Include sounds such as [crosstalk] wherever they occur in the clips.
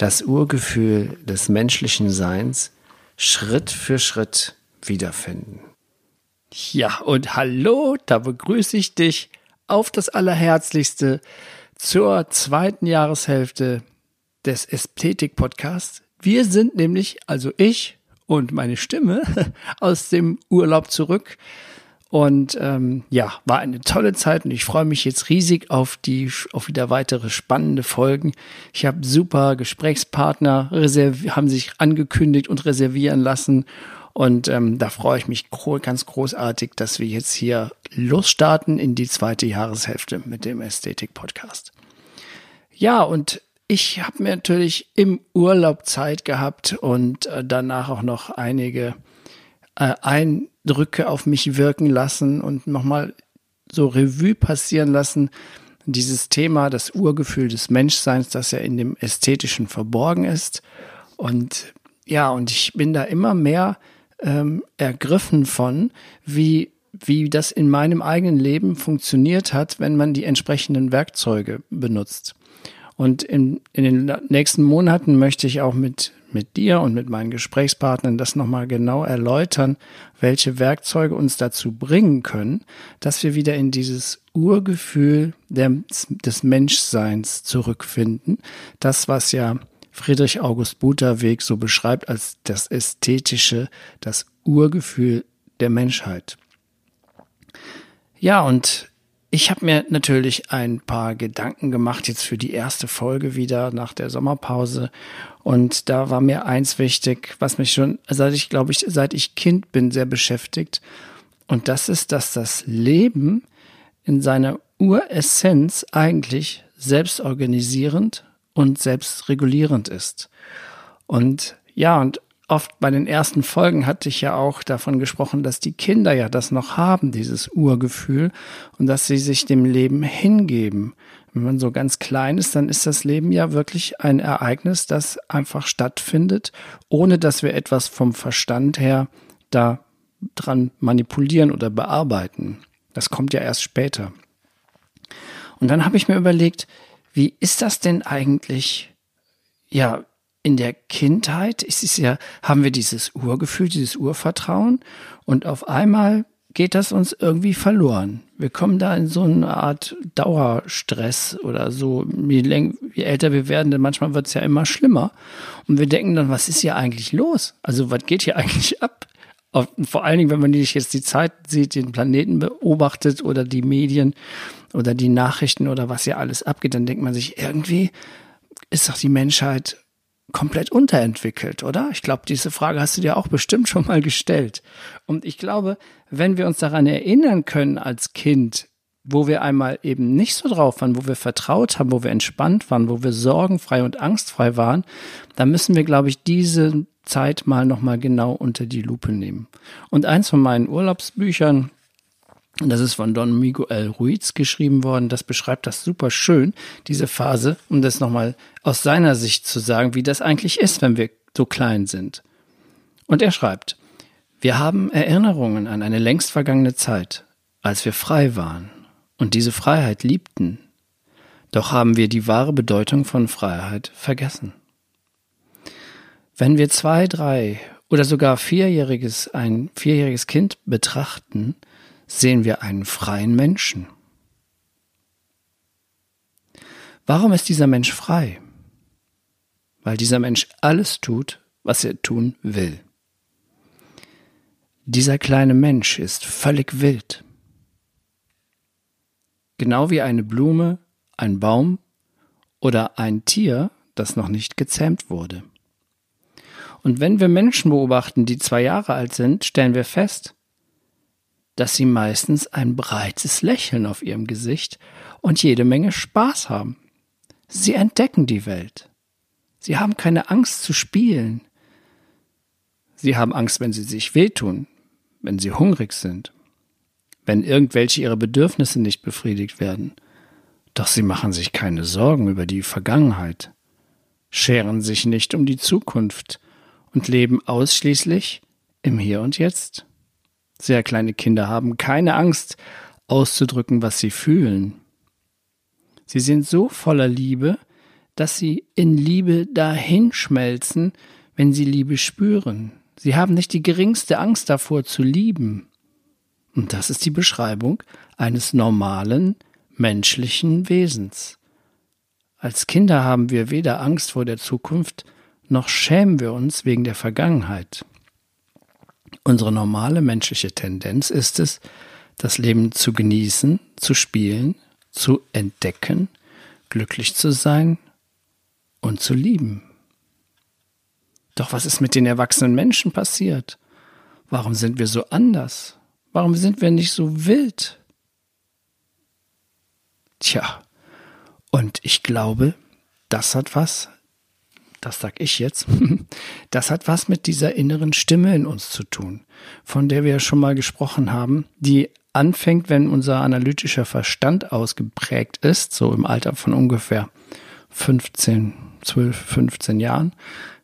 das Urgefühl des menschlichen Seins Schritt für Schritt wiederfinden. Ja, und hallo, da begrüße ich dich auf das Allerherzlichste zur zweiten Jahreshälfte des Ästhetik-Podcasts. Wir sind nämlich, also ich und meine Stimme, [laughs] aus dem Urlaub zurück. Und ähm, ja, war eine tolle Zeit und ich freue mich jetzt riesig auf die auf wieder weitere spannende Folgen. Ich habe super Gesprächspartner haben sich angekündigt und reservieren lassen und ähm, da freue ich mich ganz großartig, dass wir jetzt hier losstarten in die zweite Jahreshälfte mit dem Ästhetik Podcast. Ja, und ich habe mir natürlich im Urlaub Zeit gehabt und äh, danach auch noch einige äh, Eindrücke auf mich wirken lassen und nochmal so Revue passieren lassen. Dieses Thema, das Urgefühl des Menschseins, das ja in dem Ästhetischen verborgen ist. Und ja, und ich bin da immer mehr ähm, ergriffen von, wie, wie das in meinem eigenen Leben funktioniert hat, wenn man die entsprechenden Werkzeuge benutzt. Und in, in den nächsten Monaten möchte ich auch mit, mit dir und mit meinen Gesprächspartnern das nochmal genau erläutern, welche Werkzeuge uns dazu bringen können, dass wir wieder in dieses Urgefühl der, des Menschseins zurückfinden. Das, was ja Friedrich August Butterweg so beschreibt als das ästhetische, das Urgefühl der Menschheit. Ja, und ich habe mir natürlich ein paar Gedanken gemacht jetzt für die erste Folge wieder nach der Sommerpause. Und da war mir eins wichtig, was mich schon, seit ich glaube ich, seit ich Kind bin, sehr beschäftigt. Und das ist, dass das Leben in seiner Uressenz eigentlich selbstorganisierend und selbstregulierend ist. Und ja, und oft bei den ersten Folgen hatte ich ja auch davon gesprochen, dass die Kinder ja das noch haben, dieses Urgefühl, und dass sie sich dem Leben hingeben. Wenn man so ganz klein ist, dann ist das Leben ja wirklich ein Ereignis, das einfach stattfindet, ohne dass wir etwas vom Verstand her da dran manipulieren oder bearbeiten. Das kommt ja erst später. Und dann habe ich mir überlegt, wie ist das denn eigentlich, ja, in der Kindheit ist es ja, haben wir dieses Urgefühl, dieses Urvertrauen und auf einmal geht das uns irgendwie verloren. Wir kommen da in so eine Art Dauerstress oder so. Je, je älter wir werden, denn manchmal wird es ja immer schlimmer. Und wir denken dann, was ist hier eigentlich los? Also was geht hier [laughs] eigentlich ab? Auf, vor allen Dingen, wenn man nicht jetzt die Zeit sieht, den Planeten beobachtet oder die Medien oder die Nachrichten oder was hier alles abgeht, dann denkt man sich, irgendwie ist doch die Menschheit komplett unterentwickelt, oder? Ich glaube, diese Frage hast du dir auch bestimmt schon mal gestellt. Und ich glaube, wenn wir uns daran erinnern können als Kind, wo wir einmal eben nicht so drauf waren, wo wir vertraut haben, wo wir entspannt waren, wo wir sorgenfrei und angstfrei waren, dann müssen wir, glaube ich, diese Zeit mal nochmal genau unter die Lupe nehmen. Und eins von meinen Urlaubsbüchern, das ist von Don Miguel Ruiz geschrieben worden. Das beschreibt das super schön, diese Phase, um das nochmal aus seiner Sicht zu sagen, wie das eigentlich ist, wenn wir so klein sind. Und er schreibt, wir haben Erinnerungen an eine längst vergangene Zeit, als wir frei waren und diese Freiheit liebten. Doch haben wir die wahre Bedeutung von Freiheit vergessen. Wenn wir zwei, drei oder sogar vierjähriges, ein vierjähriges Kind betrachten, sehen wir einen freien Menschen. Warum ist dieser Mensch frei? Weil dieser Mensch alles tut, was er tun will. Dieser kleine Mensch ist völlig wild. Genau wie eine Blume, ein Baum oder ein Tier, das noch nicht gezähmt wurde. Und wenn wir Menschen beobachten, die zwei Jahre alt sind, stellen wir fest, dass sie meistens ein breites Lächeln auf ihrem Gesicht und jede Menge Spaß haben. Sie entdecken die Welt. Sie haben keine Angst zu spielen. Sie haben Angst, wenn sie sich wehtun, wenn sie hungrig sind, wenn irgendwelche ihrer Bedürfnisse nicht befriedigt werden. Doch sie machen sich keine Sorgen über die Vergangenheit, scheren sich nicht um die Zukunft und leben ausschließlich im Hier und Jetzt. Sehr kleine Kinder haben keine Angst auszudrücken, was sie fühlen. Sie sind so voller Liebe, dass sie in Liebe dahinschmelzen, wenn sie Liebe spüren. Sie haben nicht die geringste Angst davor zu lieben. Und das ist die Beschreibung eines normalen menschlichen Wesens. Als Kinder haben wir weder Angst vor der Zukunft, noch schämen wir uns wegen der Vergangenheit. Unsere normale menschliche Tendenz ist es, das Leben zu genießen, zu spielen, zu entdecken, glücklich zu sein und zu lieben. Doch was ist mit den erwachsenen Menschen passiert? Warum sind wir so anders? Warum sind wir nicht so wild? Tja, und ich glaube, das hat was, das sag ich jetzt, [laughs] das hat was mit dieser inneren Stimme in uns zu tun, von der wir schon mal gesprochen haben, die anfängt, wenn unser analytischer Verstand ausgeprägt ist, so im Alter von ungefähr 15, 12, 15 Jahren,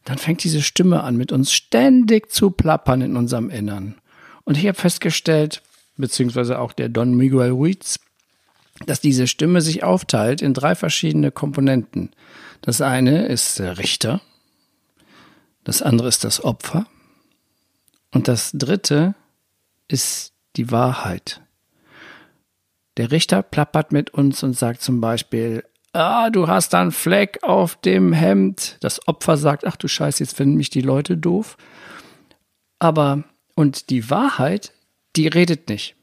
dann fängt diese Stimme an, mit uns ständig zu plappern in unserem Innern. Und ich habe festgestellt, beziehungsweise auch der Don Miguel Ruiz, dass diese Stimme sich aufteilt in drei verschiedene Komponenten. Das eine ist der Richter, das andere ist das Opfer und das dritte ist die Wahrheit. Der Richter plappert mit uns und sagt zum Beispiel, ah, du hast einen Fleck auf dem Hemd. Das Opfer sagt, ach du Scheiße, jetzt finden mich die Leute doof. Aber, und die Wahrheit, die redet nicht.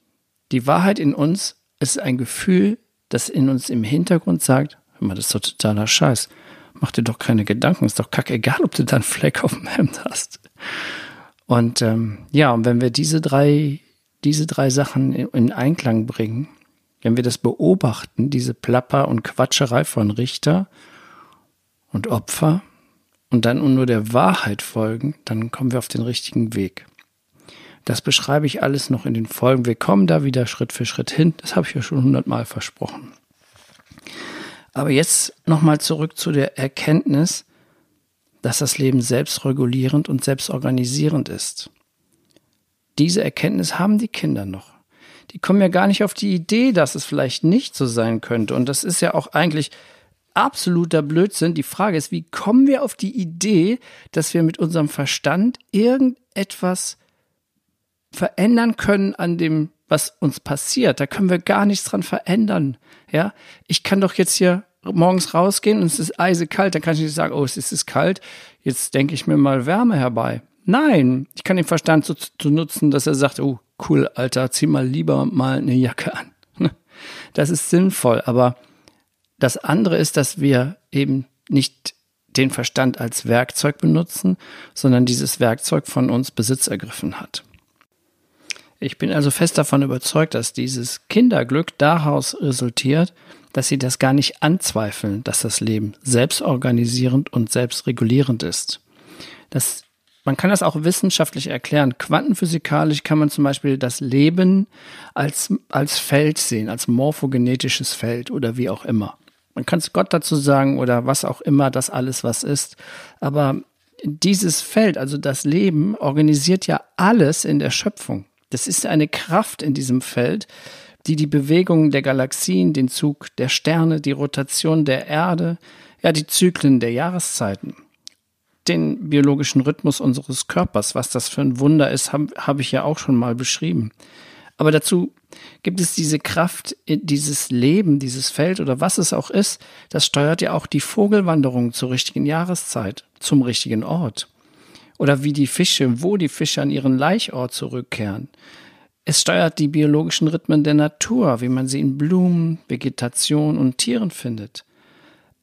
Die Wahrheit in uns ist ein Gefühl, das in uns im Hintergrund sagt, hör mal, das ist doch totaler Scheiß. Mach dir doch keine Gedanken, ist doch kackegal, ob du da einen Fleck auf dem Hemd hast. Und ähm, ja, und wenn wir diese drei, diese drei Sachen in, in Einklang bringen, wenn wir das beobachten, diese Plapper und Quatscherei von Richter und Opfer, und dann nur der Wahrheit folgen, dann kommen wir auf den richtigen Weg. Das beschreibe ich alles noch in den Folgen. Wir kommen da wieder Schritt für Schritt hin. Das habe ich ja schon hundertmal versprochen. Aber jetzt nochmal zurück zu der Erkenntnis, dass das Leben selbstregulierend und selbstorganisierend ist. Diese Erkenntnis haben die Kinder noch die kommen ja gar nicht auf die Idee, dass es vielleicht nicht so sein könnte. Und das ist ja auch eigentlich absoluter Blödsinn. Die Frage ist, wie kommen wir auf die Idee, dass wir mit unserem Verstand irgendetwas verändern können an dem, was uns passiert? Da können wir gar nichts dran verändern. Ja, ich kann doch jetzt hier morgens rausgehen und es ist eisekalt, dann kann ich nicht sagen, oh, es ist kalt, jetzt denke ich mir mal Wärme herbei. Nein, ich kann den Verstand so zu nutzen, dass er sagt, oh, cool, Alter, zieh mal lieber mal eine Jacke an. [laughs] Das ist sinnvoll, aber das andere ist, dass wir eben nicht den Verstand als Werkzeug benutzen, sondern dieses Werkzeug von uns Besitz ergriffen hat. Ich bin also fest davon überzeugt, dass dieses Kinderglück daraus resultiert, dass sie das gar nicht anzweifeln, dass das Leben selbstorganisierend und selbstregulierend ist. Das man kann das auch wissenschaftlich erklären. Quantenphysikalisch kann man zum Beispiel das Leben als, als Feld sehen, als morphogenetisches Feld oder wie auch immer. Man kann es Gott dazu sagen oder was auch immer das alles was ist. Aber dieses Feld, also das Leben, organisiert ja alles in der Schöpfung. Das ist eine Kraft in diesem Feld, die die Bewegungen der Galaxien, den Zug der Sterne, die Rotation der Erde, ja, die Zyklen der Jahreszeiten den biologischen Rhythmus unseres Körpers. Was das für ein Wunder ist, habe hab ich ja auch schon mal beschrieben. Aber dazu gibt es diese Kraft, dieses Leben, dieses Feld oder was es auch ist, das steuert ja auch die Vogelwanderung zur richtigen Jahreszeit, zum richtigen Ort. Oder wie die Fische, wo die Fische an ihren Laichort zurückkehren. Es steuert die biologischen Rhythmen der Natur, wie man sie in Blumen, Vegetation und Tieren findet.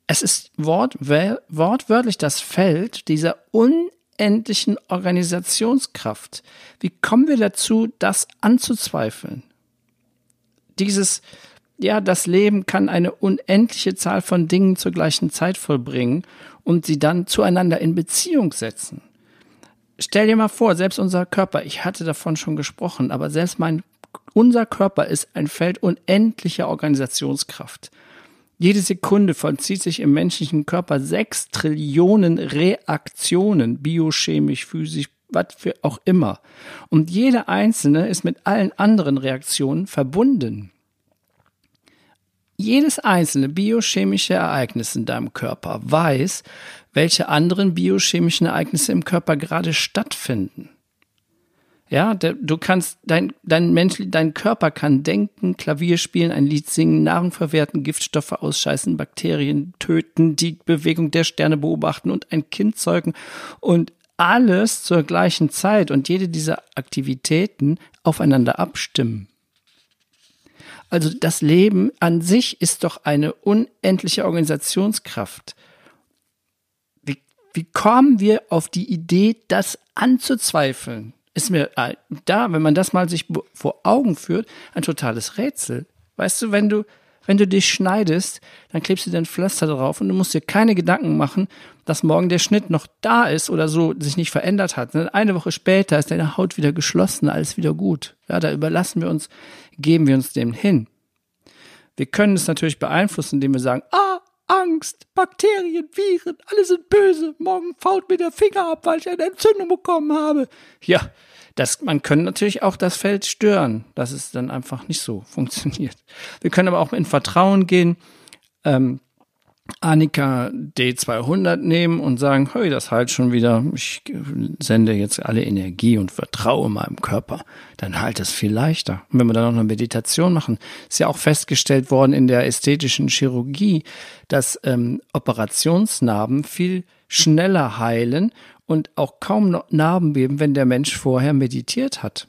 Es ist wortwörtlich das Feld dieser unendlichen Organisationskraft. Wie kommen wir dazu, das anzuzweifeln? Dieses, ja, das Leben kann eine unendliche Zahl von Dingen zur gleichen Zeit vollbringen und sie dann zueinander in Beziehung setzen. Stell dir mal vor, selbst unser Körper, ich hatte davon schon gesprochen, aber selbst mein, unser Körper ist ein Feld unendlicher Organisationskraft. Jede Sekunde vollzieht sich im menschlichen Körper sechs Trillionen Reaktionen, biochemisch, physisch, was für auch immer. Und jede einzelne ist mit allen anderen Reaktionen verbunden. Jedes einzelne biochemische Ereignis in deinem Körper weiß, welche anderen biochemischen Ereignisse im Körper gerade stattfinden. Ja, du kannst, dein, dein Mensch, dein Körper kann denken, Klavier spielen, ein Lied singen, Nahrung verwerten, Giftstoffe ausscheißen, Bakterien töten, die Bewegung der Sterne beobachten und ein Kind zeugen und alles zur gleichen Zeit und jede dieser Aktivitäten aufeinander abstimmen. Also das Leben an sich ist doch eine unendliche Organisationskraft. Wie, wie kommen wir auf die Idee, das anzuzweifeln? Ist mir äh, da, wenn man das mal sich vor Augen führt, ein totales Rätsel. Weißt du, wenn du wenn du dich schneidest, dann klebst du den Pflaster drauf und du musst dir keine Gedanken machen, dass morgen der Schnitt noch da ist oder so sich nicht verändert hat. Eine Woche später ist deine Haut wieder geschlossen, alles wieder gut. Ja, da überlassen wir uns, geben wir uns dem hin. Wir können es natürlich beeinflussen, indem wir sagen, ah, Angst, Bakterien, Viren, alle sind böse. Morgen fault mir der Finger ab, weil ich eine Entzündung bekommen habe. Ja, das, man kann natürlich auch das Feld stören, dass es dann einfach nicht so [laughs] funktioniert. Wir können aber auch in Vertrauen gehen, ähm, Annika D200 nehmen und sagen, hey, das halt schon wieder, ich sende jetzt alle Energie und vertraue meinem Körper, dann halt es viel leichter. Und wenn wir dann auch eine Meditation machen, ist ja auch festgestellt worden in der ästhetischen Chirurgie, dass ähm, Operationsnarben viel schneller heilen und auch kaum Narben geben, wenn der Mensch vorher meditiert hat.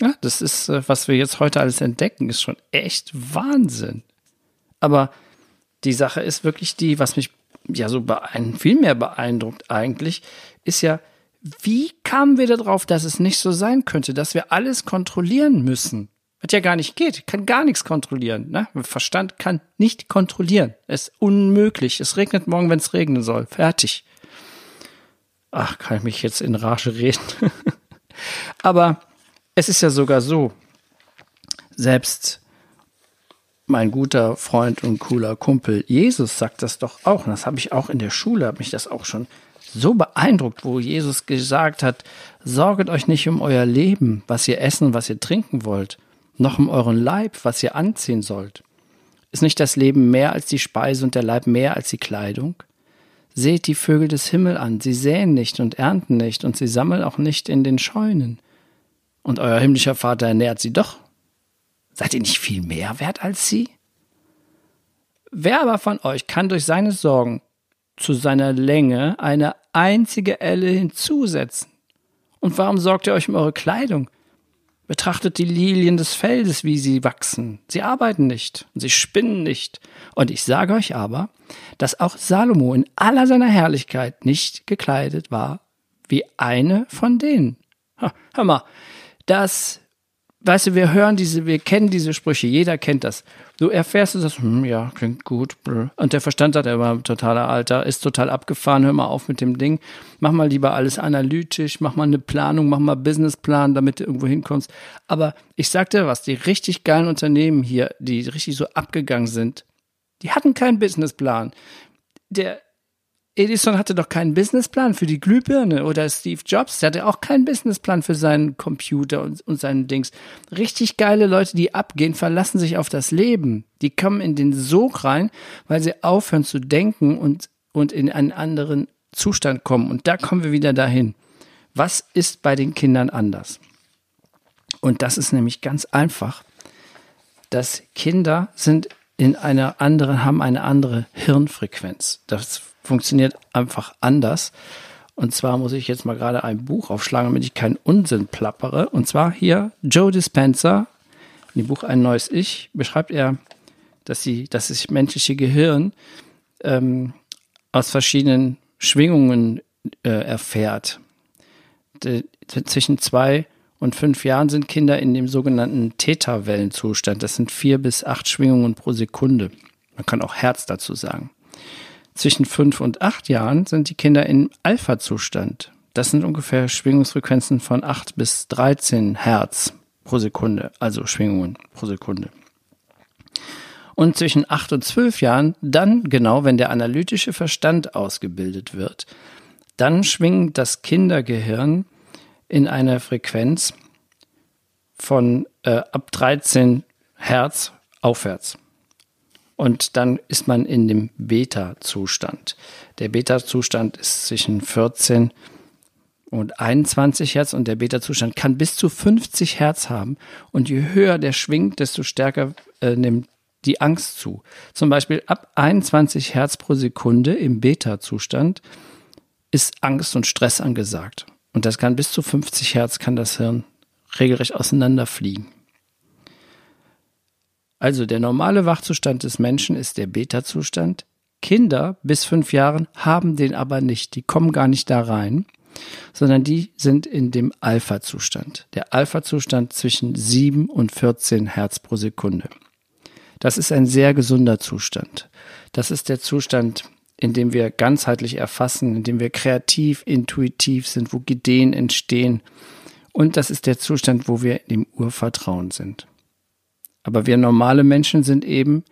Ja, das ist, äh, was wir jetzt heute alles entdecken, ist schon echt Wahnsinn. Aber die Sache ist wirklich die, was mich ja so viel mehr beeindruckt eigentlich, ist ja, wie kamen wir darauf, dass es nicht so sein könnte, dass wir alles kontrollieren müssen? Was ja gar nicht geht, kann gar nichts kontrollieren. Ne? Verstand kann nicht kontrollieren. Es ist unmöglich. Es regnet morgen, wenn es regnen soll. Fertig. Ach, kann ich mich jetzt in Rage reden? [laughs] Aber es ist ja sogar so, selbst mein guter Freund und cooler Kumpel Jesus sagt das doch auch. Und das habe ich auch in der Schule, habe mich das auch schon so beeindruckt, wo Jesus gesagt hat, sorget euch nicht um euer Leben, was ihr essen, was ihr trinken wollt, noch um euren Leib, was ihr anziehen sollt. Ist nicht das Leben mehr als die Speise und der Leib mehr als die Kleidung? Seht die Vögel des Himmels an, sie säen nicht und ernten nicht, und sie sammeln auch nicht in den Scheunen. Und euer himmlischer Vater ernährt sie doch. Seid ihr nicht viel mehr wert als sie? Wer aber von euch kann durch seine Sorgen zu seiner Länge eine einzige Elle hinzusetzen? Und warum sorgt ihr euch um eure Kleidung? Betrachtet die Lilien des Feldes, wie sie wachsen. Sie arbeiten nicht und sie spinnen nicht. Und ich sage euch aber, dass auch Salomo in aller seiner Herrlichkeit nicht gekleidet war wie eine von denen. hör mal, das weißt du, wir hören diese, wir kennen diese Sprüche, jeder kennt das. Du erfährst das, hm, ja, klingt gut. Und der Verstand sagt, er war totaler Alter, ist total abgefahren, hör mal auf mit dem Ding. Mach mal lieber alles analytisch, mach mal eine Planung, mach mal Businessplan, damit du irgendwo hinkommst. Aber ich sag dir was, die richtig geilen Unternehmen hier, die richtig so abgegangen sind, die hatten keinen Businessplan. Der, Edison hatte doch keinen Businessplan für die Glühbirne oder Steve Jobs, der hatte auch keinen Businessplan für seinen Computer und, und seinen Dings. Richtig geile Leute, die abgehen, verlassen sich auf das Leben. Die kommen in den Sog rein, weil sie aufhören zu denken und, und in einen anderen Zustand kommen. Und da kommen wir wieder dahin. Was ist bei den Kindern anders? Und das ist nämlich ganz einfach, dass Kinder sind in einer anderen, haben eine andere Hirnfrequenz. Das funktioniert einfach anders. Und zwar muss ich jetzt mal gerade ein Buch aufschlagen, damit ich keinen Unsinn plappere. Und zwar hier Joe Dispenza, in dem Buch Ein neues Ich, beschreibt er, dass, sie, dass das menschliche Gehirn ähm, aus verschiedenen Schwingungen äh, erfährt. De, zwischen zwei und fünf Jahren sind Kinder in dem sogenannten Theta-Wellenzustand. Das sind vier bis acht Schwingungen pro Sekunde. Man kann auch Herz dazu sagen. Zwischen fünf und acht Jahren sind die Kinder im Alpha-Zustand. Das sind ungefähr Schwingungsfrequenzen von acht bis 13 Hertz pro Sekunde, also Schwingungen pro Sekunde. Und zwischen acht und zwölf Jahren, dann genau, wenn der analytische Verstand ausgebildet wird, dann schwingt das Kindergehirn in einer Frequenz von äh, ab 13 Hertz aufwärts. Und dann ist man in dem Beta-Zustand. Der Beta-Zustand ist zwischen 14 und 21 Hertz und der Beta-Zustand kann bis zu 50 Hertz haben. Und je höher der schwingt, desto stärker äh, nimmt die Angst zu. Zum Beispiel ab 21 Hertz pro Sekunde im Beta-Zustand ist Angst und Stress angesagt. Und das kann bis zu 50 Hertz kann das Hirn regelrecht auseinanderfliegen. Also der normale Wachzustand des Menschen ist der Beta-Zustand. Kinder bis fünf Jahren haben den aber nicht. Die kommen gar nicht da rein, sondern die sind in dem Alpha-Zustand. Der Alpha-Zustand zwischen 7 und 14 Hertz pro Sekunde. Das ist ein sehr gesunder Zustand. Das ist der Zustand, in dem wir ganzheitlich erfassen, in dem wir kreativ, intuitiv sind, wo Ideen entstehen. Und das ist der Zustand, wo wir im Urvertrauen sind. Aber wir normale Menschen sind eben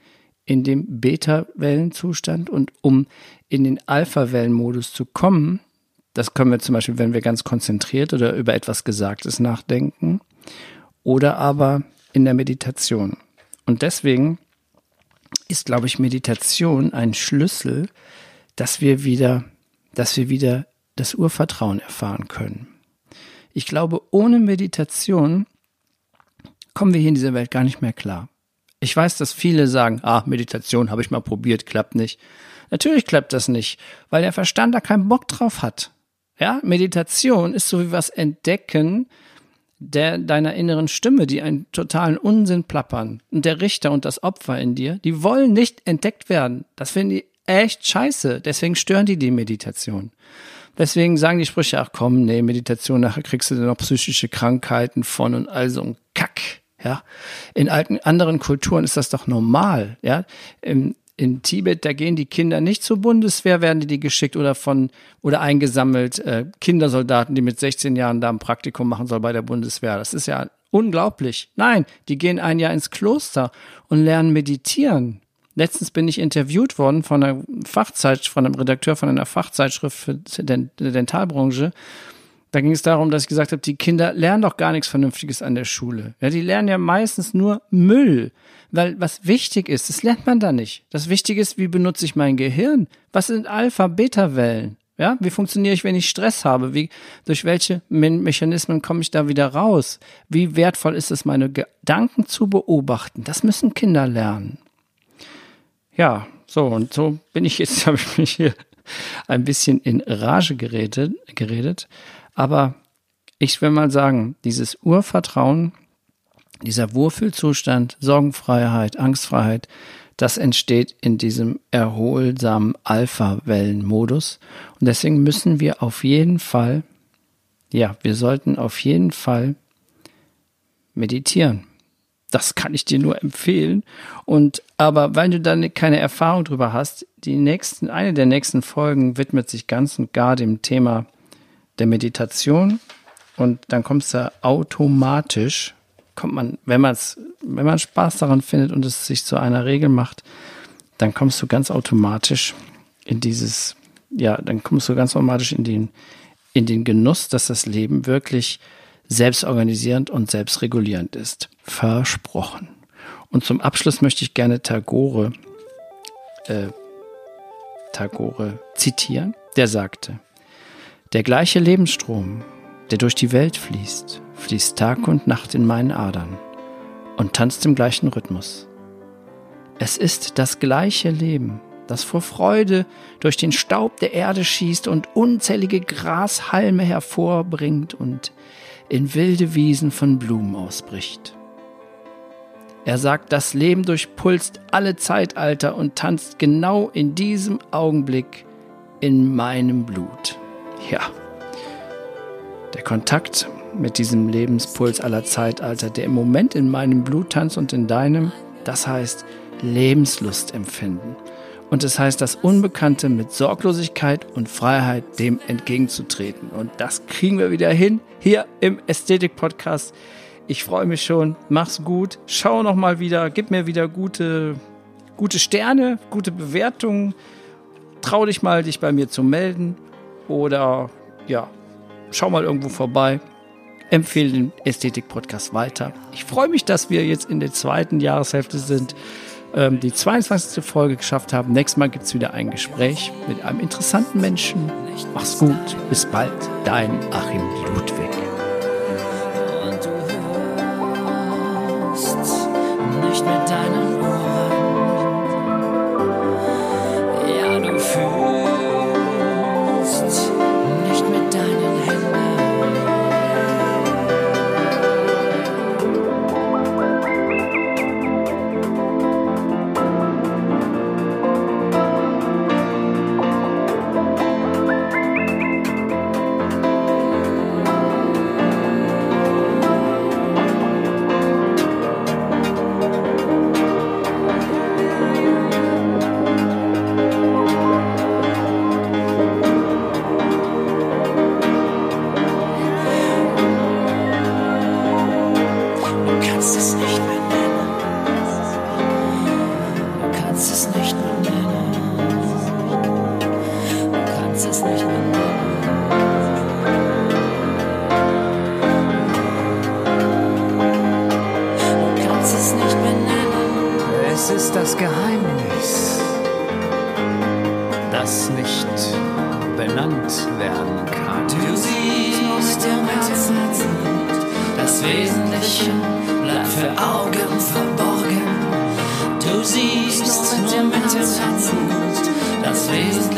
in dem Beta-Wellenzustand und um in den Alpha-Wellenmodus zu kommen, das können wir zum Beispiel, wenn wir ganz konzentriert oder über etwas Gesagtes nachdenken oder aber in der Meditation. Und deswegen ist, glaube ich, Meditation ein Schlüssel, dass wir wieder, dass wir wieder das Urvertrauen erfahren können. Ich glaube, ohne Meditation kommen wir hier in dieser Welt gar nicht mehr klar. Ich weiß, dass viele sagen, ah, Meditation habe ich mal probiert, klappt nicht. Natürlich klappt das nicht, weil der Verstand da keinen Bock drauf hat. Ja, Meditation ist so wie was entdecken der deiner inneren Stimme, die einen totalen Unsinn plappern. Und der Richter und das Opfer in dir, die wollen nicht entdeckt werden. Das finden die echt scheiße. Deswegen stören die die Meditation. Deswegen sagen die Sprüche, ach komm, nee, Meditation, nachher kriegst du dann noch psychische Krankheiten von und all so ein Kack. Ja, in alten anderen Kulturen ist das doch normal. Ja, in Tibet, da gehen die Kinder nicht zur Bundeswehr, werden die, geschickt oder von oder eingesammelt äh, Kindersoldaten, die mit 16 Jahren da ein Praktikum machen soll bei der Bundeswehr. Das ist ja unglaublich. Nein, die gehen ein Jahr ins Kloster und lernen meditieren. Letztens bin ich interviewt worden von einer Fachzeitschrift, von einem Redakteur von einer Fachzeitschrift für die Dentalbranche da ging es darum, dass ich gesagt habe, die Kinder lernen doch gar nichts Vernünftiges an der Schule. Ja, die lernen ja meistens nur Müll. Weil was wichtig ist, das lernt man da nicht. Das Wichtige ist, wie benutze ich mein Gehirn? Was sind Alpha-Beta-Wellen? Ja, wie funktioniere ich, wenn ich Stress habe? Wie, durch welche Me Mechanismen komme ich da wieder raus? Wie wertvoll ist es, meine Gedanken zu beobachten? Das müssen Kinder lernen. Ja, so, und so bin ich jetzt, [laughs] habe ich mich hier ein bisschen in Rage geredet, geredet. Aber ich will mal sagen, dieses Urvertrauen, dieser Wohlfühlzustand, Sorgenfreiheit, Angstfreiheit, das entsteht in diesem erholsamen Alpha-Wellenmodus. Und deswegen müssen wir auf jeden Fall, ja, wir sollten auf jeden Fall meditieren. Das kann ich dir nur empfehlen. Und aber weil du dann keine Erfahrung drüber hast, die nächsten, eine der nächsten Folgen widmet sich ganz und gar dem Thema der Meditation und dann kommst du automatisch, kommt man, wenn man es, wenn man Spaß daran findet und es sich zu einer Regel macht, dann kommst du ganz automatisch in dieses, ja, dann kommst du ganz automatisch in den, in den Genuss, dass das Leben wirklich selbstorganisierend und selbstregulierend ist. Versprochen. Und zum Abschluss möchte ich gerne Tagore, äh, Tagore zitieren. Der sagte, der gleiche Lebensstrom, der durch die Welt fließt, fließt Tag und Nacht in meinen Adern und tanzt im gleichen Rhythmus. Es ist das gleiche Leben, das vor Freude durch den Staub der Erde schießt und unzählige Grashalme hervorbringt und in wilde Wiesen von Blumen ausbricht. Er sagt, das Leben durchpulst alle Zeitalter und tanzt genau in diesem Augenblick in meinem Blut. Ja. Der Kontakt mit diesem Lebenspuls aller Zeitalter, der im Moment in meinem Blut tanzt und in deinem, das heißt Lebenslust empfinden. Und es das heißt, das Unbekannte mit Sorglosigkeit und Freiheit dem entgegenzutreten. Und das kriegen wir wieder hin hier im Ästhetik-Podcast. Ich freue mich schon. Mach's gut. Schau noch mal wieder. Gib mir wieder gute, gute Sterne, gute Bewertungen. Trau dich mal, dich bei mir zu melden. Oder ja, schau mal irgendwo vorbei empfehle den Ästhetik-Podcast weiter. Ich freue mich, dass wir jetzt in der zweiten Jahreshälfte sind, ähm, die 22. Folge geschafft haben. Nächstes Mal gibt es wieder ein Gespräch mit einem interessanten Menschen. Mach's gut, bis bald, dein Achim Ludwig.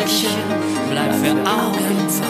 Das Geheimnis.